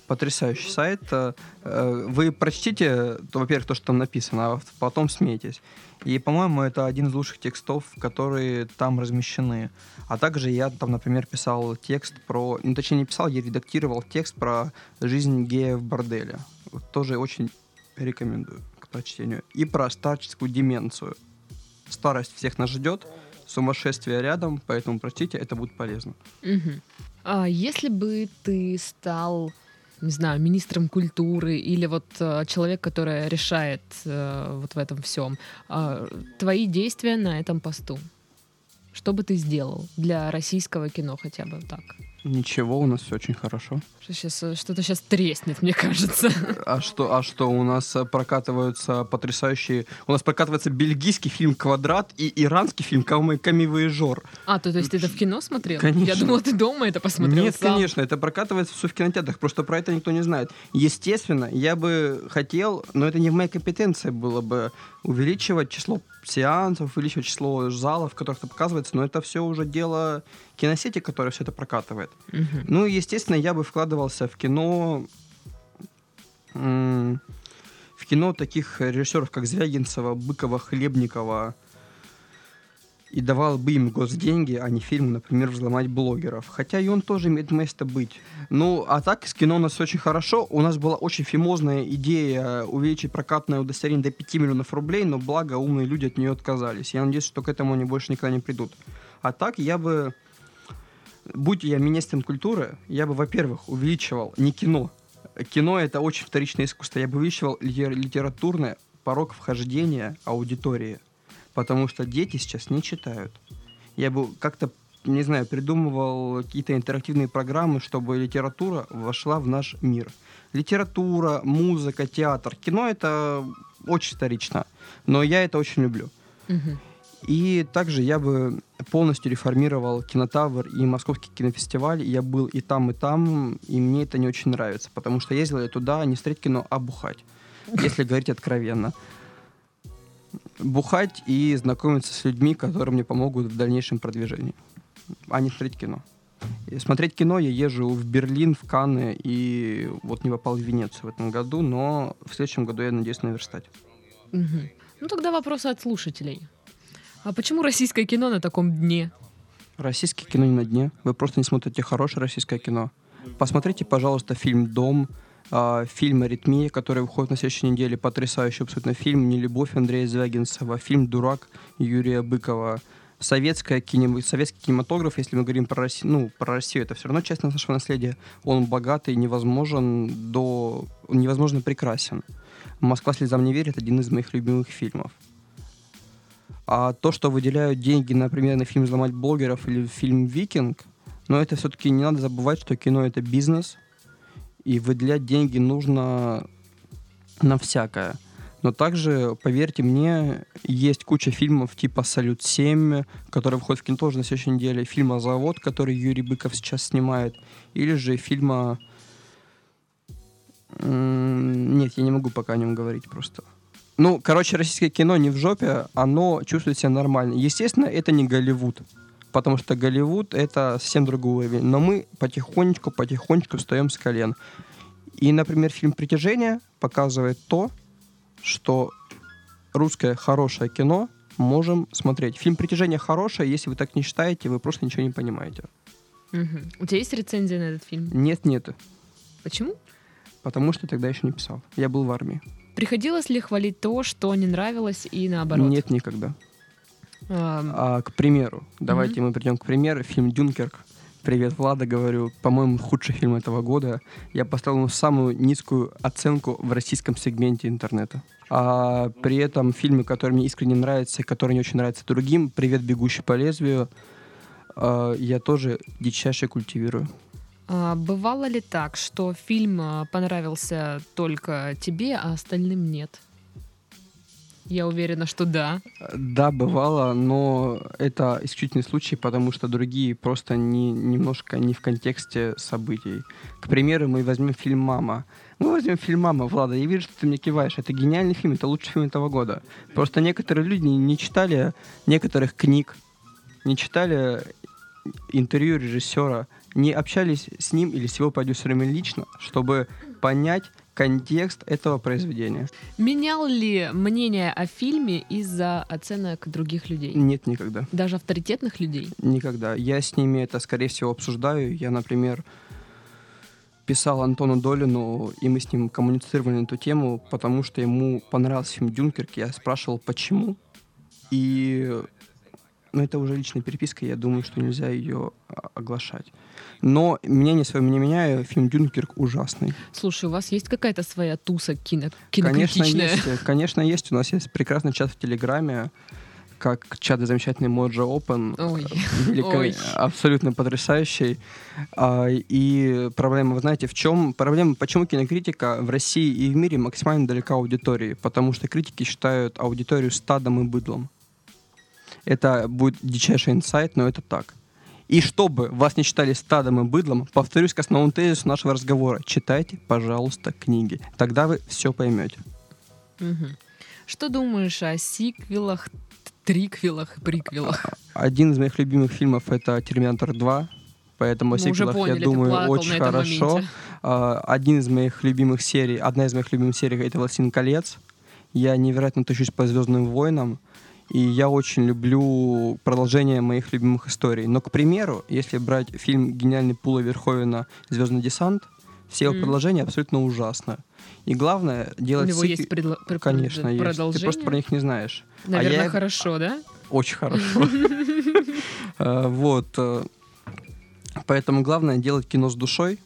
Speaker 2: Потрясающий сайт. Э, Вы прочтите, во-первых, то, что там написано, а потом смейтесь. И, по-моему, это один из лучших текстов, которые там размещены. А также я там, например, писал текст про... Ну, точнее, не писал, я редактировал текст про жизнь гея в борделе. Вот тоже очень рекомендую к прочтению. И про старческую деменцию. Старость всех нас ждет, сумасшествие рядом, поэтому прочтите, это будет полезно.
Speaker 1: Мгм. А если бы ты стал не знаю, министром культуры или вот э, человек, который решает э, вот в этом всем, э, твои действия на этом посту? Что бы ты сделал для российского кино хотя бы так?
Speaker 2: Ничего, у нас все очень хорошо.
Speaker 1: Что сейчас, э, что-то сейчас треснет, мне кажется.
Speaker 2: А что, а что, у нас э, прокатываются потрясающие... У нас прокатывается бельгийский фильм «Квадрат» и иранский фильм «Камивоежор».
Speaker 1: А, то, то есть ты это в кино смотрел?
Speaker 2: Конечно.
Speaker 1: Я думала, ты дома это посмотрел
Speaker 2: Нет,
Speaker 1: сам.
Speaker 2: конечно, это прокатывается все в кинотеатрах, просто про это никто не знает. Естественно, я бы хотел, но это не в моей компетенции было бы увеличивать число сеансов, увеличивать число залов, в которых это показывается, но это все уже дело киносети, которая все это прокатывает.
Speaker 1: Мгм.
Speaker 2: Ну, и, естественно, я бы вкладывался в кино... В кино таких режиссеров, как Звягинцева, Быкова, Хлебникова, и давал бы им госденьги, а не фильм, например, «Взломать блогеров». Хотя и он тоже имеет место быть. Ну, а так, с кино у нас очень хорошо. У нас была очень фимозная идея увеличить прокатное удостоверение до 5 миллионов рублей, но благо умные люди от нее отказались. Я надеюсь, что к этому они больше никогда не придут. А так я бы будь я министром культуры, я бы, во-первых, увеличивал не кино. Кино это очень вторичное искусство. Я бы увеличивал литер- литературное порог вхождения аудитории. Потому что дети сейчас не читают. Я бы как-то, не знаю, придумывал какие-то интерактивные программы, чтобы литература вошла в наш мир. Литература, музыка, театр. Кино это очень вторично. Но я это очень люблю. И также я бы полностью реформировал кинотавр и Московский кинофестиваль. Я был и там, и там, и мне это не очень нравится, потому что ездил я туда не смотреть кино, а бухать, если говорить откровенно. Бухать и знакомиться с людьми, которые мне помогут в дальнейшем продвижении, а не смотреть кино. И смотреть кино я езжу в Берлин, в Канны, и вот не попал в Венецию в этом году, но в следующем году я надеюсь наверстать.
Speaker 1: Мгм. Ну тогда вопросы от слушателей. А почему российское кино на таком дне?
Speaker 2: Российское кино не на дне. Вы просто не смотрите хорошее российское кино. Посмотрите, пожалуйста, фильм «Дом», а, фильм «Аритмия», который выходит на следующей неделе. Потрясающий абсолютно фильм. «Нелюбовь» Андрея Звягинцева. Фильм «Дурак» Юрия Быкова. Советская кинем- Советский кинематограф, если мы говорим про Россию, ну, про Россию, это все равно часть нашего наследия. Он богатый, невозможен до... невозможно прекрасен. «Москва слезам не верит» — один из моих любимых фильмов. А то, что выделяют деньги, например, на фильм «Взломать блогеров» или фильм «Викинг», но это все-таки не надо забывать, что кино — это бизнес, и выделять деньги нужно на всякое. Но также, поверьте мне, есть куча фильмов типа «Салют-7», который выходит в кино на следующей неделе, фильма «Завод», который Юрий Быков сейчас снимает, или же фильма... Нет, я не могу пока о нем говорить просто. Ну, короче, российское кино не в жопе, оно чувствует себя нормально. Естественно, это не Голливуд, потому что Голливуд — это совсем другой уровень. Но мы потихонечку, потихонечку встаем с колен. И, например, фильм «Притяжение» показывает то, что русское хорошее кино можем смотреть. Фильм «Притяжение» хорошее, если вы так не считаете, вы просто ничего не понимаете.
Speaker 1: Мгм. У тебя есть рецензия на этот фильм?
Speaker 2: Нет, нет,
Speaker 1: Почему?
Speaker 2: потому что тогда еще не писал. Я был в армии.
Speaker 1: Приходилось ли хвалить то, что не нравилось, и наоборот?
Speaker 2: Нет, никогда. А, к примеру, давайте мы придем к примеру. Фильм «Дюнкерк». Привет, Влада, говорю. По-моему, худший фильм этого года. Я поставил ему самую низкую оценку в российском сегменте интернета. А при этом фильмы, которые мне искренне нравятся и которые не очень нравятся другим, «Привет, бегущий по лезвию», а, я тоже дичайше культивирую.
Speaker 1: а бывало ли так, что фильм а, понравился только тебе, а остальным нет? Я уверена, что да.
Speaker 2: Да, бывало, но это исключительный случай, потому что другие просто не, немножко не в контексте событий. К примеру, мы возьмем фильм «Мама». Мы возьмем фильм «Мама», Влада, я вижу, что ты мне киваешь. Это гениальный фильм, это лучший фильм этого года. Просто некоторые люди не читали некоторых книг, не читали интервью режиссера, не общались с ним или с его продюсерами лично, чтобы понять контекст этого произведения.
Speaker 1: Менял ли мнение о фильме из-за оценок других людей?
Speaker 2: Нет никогда.
Speaker 1: Даже авторитетных людей?
Speaker 2: Никогда. Я с ними это, скорее всего, обсуждаю. Я, например, писал Антону Долину, и мы с ним коммуницировали на эту тему, потому что ему понравился фильм «Дюнкерк». Я спрашивал, почему. И но это уже личная переписка, я думаю, что нельзя ее а, оглашать. Но мнение свое не меняю, фильм «Дюнкерк» ужасный.
Speaker 1: Слушай, у вас есть какая-то своя туса кино
Speaker 2: Конечно, есть. Конечно, есть. У нас есть прекрасный чат в Телеграме, как чат замечательный Mojo Open.
Speaker 1: Ой.
Speaker 2: Велико-
Speaker 1: Ой.
Speaker 2: Абсолютно потрясающий. А, И проблема, вы знаете, в чем? Проблема, почему кинокритика в России и в мире максимально далека аудитории? Потому что критики считают аудиторию стадом и быдлом. Это будет дичайший инсайт, но это так. И чтобы вас не считали стадом и быдлом, повторюсь к основному тезису нашего разговора. Читайте, пожалуйста, книги. Тогда вы все поймете.
Speaker 1: Мгм. Что думаешь о сиквелах, триквелах и приквелах?
Speaker 2: Один из моих любимых фильмов это «Терминатор 2», поэтому о
Speaker 1: Мы уже
Speaker 2: сиквелах,
Speaker 1: поняли,
Speaker 2: я думаю, очень хорошо.
Speaker 1: моменте.
Speaker 2: А, Один из моих любимых серий, одна из моих любимых серий это «Властелин колец». Я невероятно тащусь по «Звездным войнам», и я очень люблю продолжение моих любимых историй. Но, к примеру, если брать фильм «Гениальный Пула Верховена. Звездный десант», все его
Speaker 1: Мгм.
Speaker 2: продолжения абсолютно ужасно. И главное
Speaker 1: У
Speaker 2: делать
Speaker 1: него
Speaker 2: сиквел-
Speaker 1: есть предло- пр-
Speaker 2: Конечно, есть. Ты
Speaker 1: продолжение?
Speaker 2: просто про них не знаешь. А
Speaker 1: Наверное,
Speaker 2: я-
Speaker 1: хорошо, да?
Speaker 2: Очень хорошо. Э, Вот. э, Поэтому главное делать кино с душой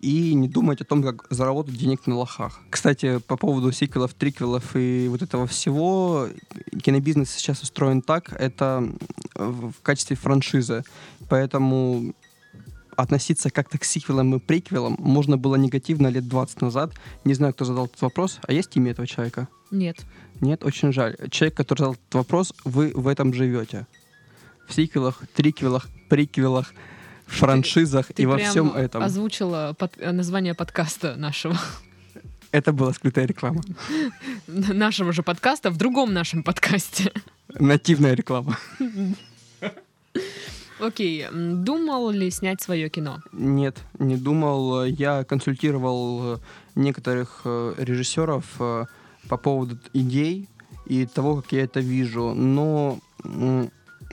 Speaker 2: и не думать о том, как заработать денег на лохах. Кстати, по поводу сиквелов, триквелов и вот этого всего, кинобизнес сейчас устроен так, это в качестве франшизы. Поэтому относиться как-то к сиквелам и приквелам можно было негативно лет 20 назад. Не знаю, кто задал этот вопрос. А есть имя этого человека?
Speaker 1: Нет.
Speaker 2: Нет, очень жаль. Человек, который задал этот вопрос, вы в этом живете. В сиквелах, триквелах, приквелах, франшизах
Speaker 1: Ты
Speaker 2: и во всем этом.
Speaker 1: озвучила под- название подкаста нашего.
Speaker 2: Это была скрытая реклама.
Speaker 1: Нашего же подкаста в другом нашем подкасте.
Speaker 2: Нативная реклама.
Speaker 1: Окей, думал ли снять свое кино?
Speaker 2: Нет, не думал. Я консультировал э, некоторых э, режиссеров э, по поводу идей и того, как я это вижу. Но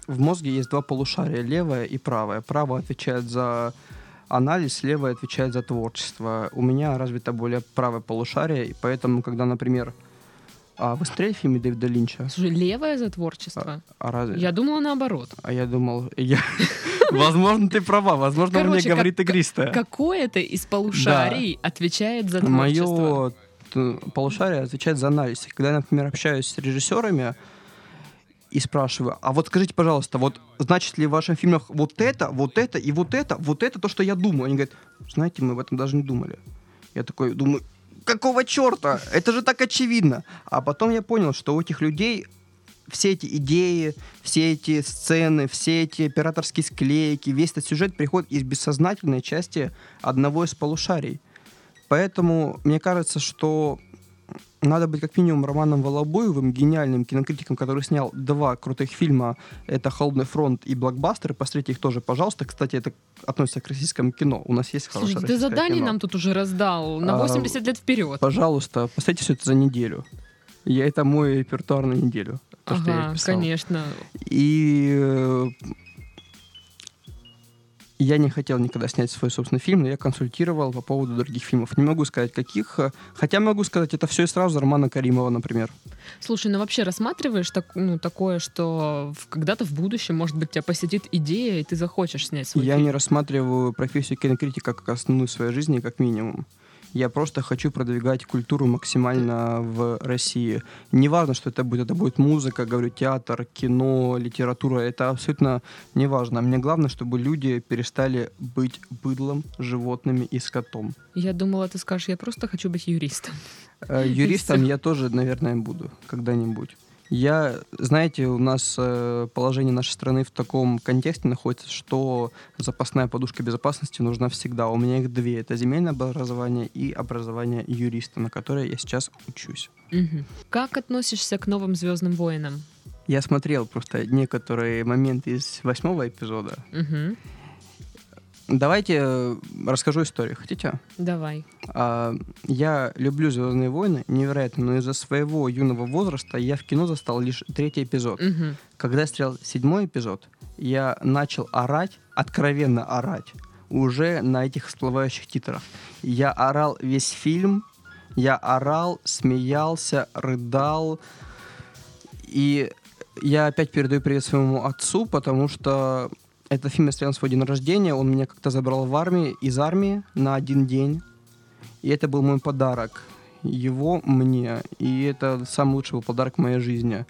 Speaker 2: в мозге есть два полушария, левое и правое. Правое отвечает за анализ, левое отвечает за творчество. У меня развито более правое полушарие, и поэтому, когда, например, а вы смотрели фильмы Дэвида Линча?
Speaker 1: Слушай, левое за творчество.
Speaker 2: А, разве?
Speaker 1: Я думала наоборот.
Speaker 2: А я думал, я... возможно, ты права, возможно, мне
Speaker 1: Короче,
Speaker 2: говорит
Speaker 1: как-
Speaker 2: игристая.
Speaker 1: Какое-то из полушарий отвечает за творчество?
Speaker 2: Мое полушарие отвечает за анализ. Когда я, например, общаюсь с режиссерами и спрашиваю, а вот скажите, пожалуйста, вот значит ли в ваших фильмах вот это, вот это и вот это, вот это то, что я думаю? Они говорят, знаете, мы об этом даже не думали. Я такой думаю, какого черта? Это же так очевидно. А потом я понял, что у этих людей все эти идеи, все эти сцены, все эти операторские склейки, весь этот сюжет приходит из бессознательной части одного из полушарий. Поэтому мне кажется, что надо быть как минимум Романом Волобуевым, гениальным кинокритиком, который снял два крутых фильма. Это «Холодный фронт» и «Блокбастер». Посмотрите их тоже, пожалуйста. Кстати, это относится к российскому кино. У нас есть хорошее
Speaker 1: Слушай, ты задание
Speaker 2: кино.
Speaker 1: нам тут уже раздал на
Speaker 2: А,
Speaker 1: 80 лет вперед.
Speaker 2: Пожалуйста, посмотрите все это за неделю. Я это мой репертуар на неделю. То, что я
Speaker 1: Ага,
Speaker 2: писал.
Speaker 1: конечно.
Speaker 2: И э, я не хотел никогда снять свой собственный фильм, но я консультировал по поводу других фильмов. Не могу сказать, каких. э, Хотя могу сказать, это все и сразу Романа Каримова, например.
Speaker 1: Слушай, ну вообще рассматриваешь так, ну, такое, что когда-то в будущем, может быть, тебя посетит идея, и ты захочешь снять свой
Speaker 2: я
Speaker 1: фильм?
Speaker 2: не рассматриваю профессию кинокритика как основную в своей жизни, как минимум. Я просто хочу продвигать культуру максимально в России. Неважно, что это будет. Это будет музыка, говорю, театр, кино, литература. Это абсолютно неважно. Мне главное, чтобы люди перестали быть быдлом, животными и скотом.
Speaker 1: Я думала, ты скажешь, я просто хочу быть юристом.
Speaker 2: Э, Юристом я тоже, наверное, буду когда-нибудь. Я, знаете, у нас э, положение нашей страны в таком контексте находится, что запасная подушка безопасности нужна всегда. У меня их две. Это земельное образование и образование юриста, на которое я сейчас учусь.
Speaker 1: Мгм. Как относишься к новым Звездным воинам?
Speaker 2: Я смотрел просто некоторые моменты из восьмого эпизода.
Speaker 1: Мгм.
Speaker 2: Давайте э, расскажу историю. Хотите?
Speaker 1: Давай.
Speaker 2: А, я люблю Звездные войны невероятно, но из-за своего юного возраста я в кино застал лишь третий эпизод.
Speaker 1: Мгм.
Speaker 2: Когда я смотрел седьмой эпизод, я начал орать, откровенно орать, уже на этих всплывающих титрах. Я орал весь фильм, я орал, смеялся, рыдал. И я опять передаю привет своему отцу, потому что этот фильм я смотрел на свой день рождения. Он меня как-то забрал в армии, из армии на один день. И это был мой подарок. Его мне. И это самый лучший был подарок в моей жизни.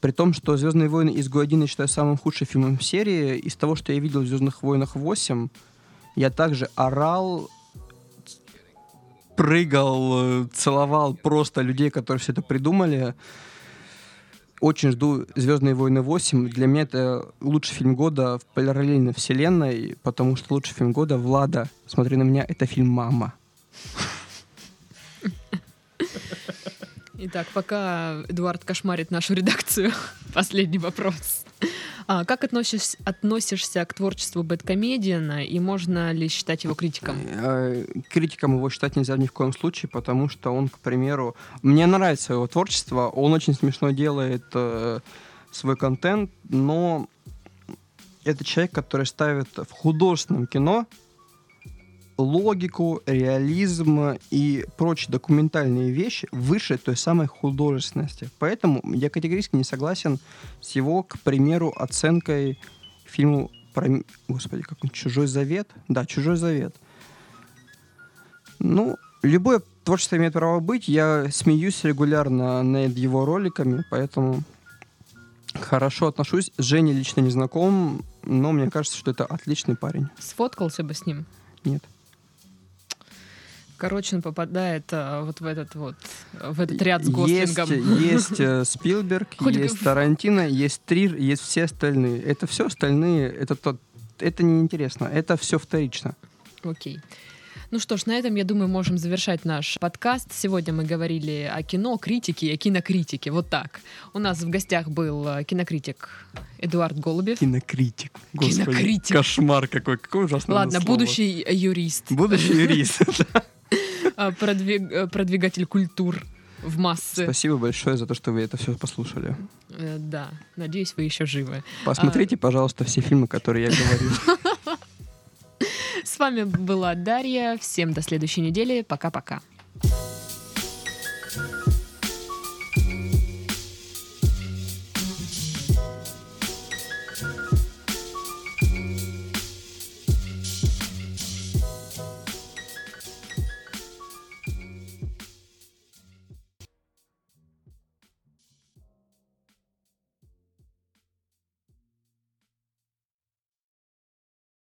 Speaker 2: При том, что «Звездные войны» из Гуадина я считаю самым худшим фильмом серии. Из того, что я видел в «Звездных войнах 8», я также орал, прыгал, целовал просто людей, которые все это придумали. Очень жду «Звездные войны 8». Для меня это лучший фильм года в параллельной вселенной, потому что лучший фильм года Влада, смотри на меня, это фильм «Мама».
Speaker 1: Итак, пока Эдуард кошмарит нашу редакцию, последний вопрос. А как относишь, относишься к творчеству Бэткомедиана и можно ли считать его критиком?
Speaker 2: Э, критиком его считать нельзя ни в коем случае, потому что он, к примеру, мне нравится его творчество, он очень смешно делает э, свой контент, но это человек, который ставит в художественном кино логику, реализм и прочие документальные вещи выше той самой художественности. Поэтому я категорически не согласен с его, к примеру, оценкой фильму про... Господи, как он? «Чужой завет»? Да, «Чужой завет». Ну, любое творчество имеет право быть. Я смеюсь регулярно над его роликами, поэтому хорошо отношусь. С Женей лично не знаком, но мне кажется, что это отличный парень.
Speaker 1: Сфоткался бы с ним?
Speaker 2: Нет.
Speaker 1: Короче, он попадает а, вот в этот вот в этот ряд с Гослингом.
Speaker 2: Есть, есть э, Спилберг, есть Тарантино, есть Трир, есть все остальные. Это все остальные, это тот, это неинтересно, это все вторично.
Speaker 1: Окей. Ну что ж, на этом, я думаю, можем завершать наш подкаст. Сегодня мы говорили о кино, критике и о кинокритике. Вот так. У нас в гостях был э, кинокритик Эдуард Голубев.
Speaker 2: Кинокритик.
Speaker 1: Господи, кинокритик.
Speaker 2: Кошмар какой. Какой ужасный
Speaker 1: Ладно,
Speaker 2: слово.
Speaker 1: будущий юрист.
Speaker 2: Будущий юрист.
Speaker 1: А, продвиг... Э, продвигатель культур в массы.
Speaker 2: Спасибо большое за то, что вы это все послушали.
Speaker 1: Э, да, надеюсь, вы еще живы.
Speaker 2: Посмотрите, а... пожалуйста, все фильмы, которые я говорю.
Speaker 1: С вами была Дарья. Всем до следующей недели. Пока-пока. thank you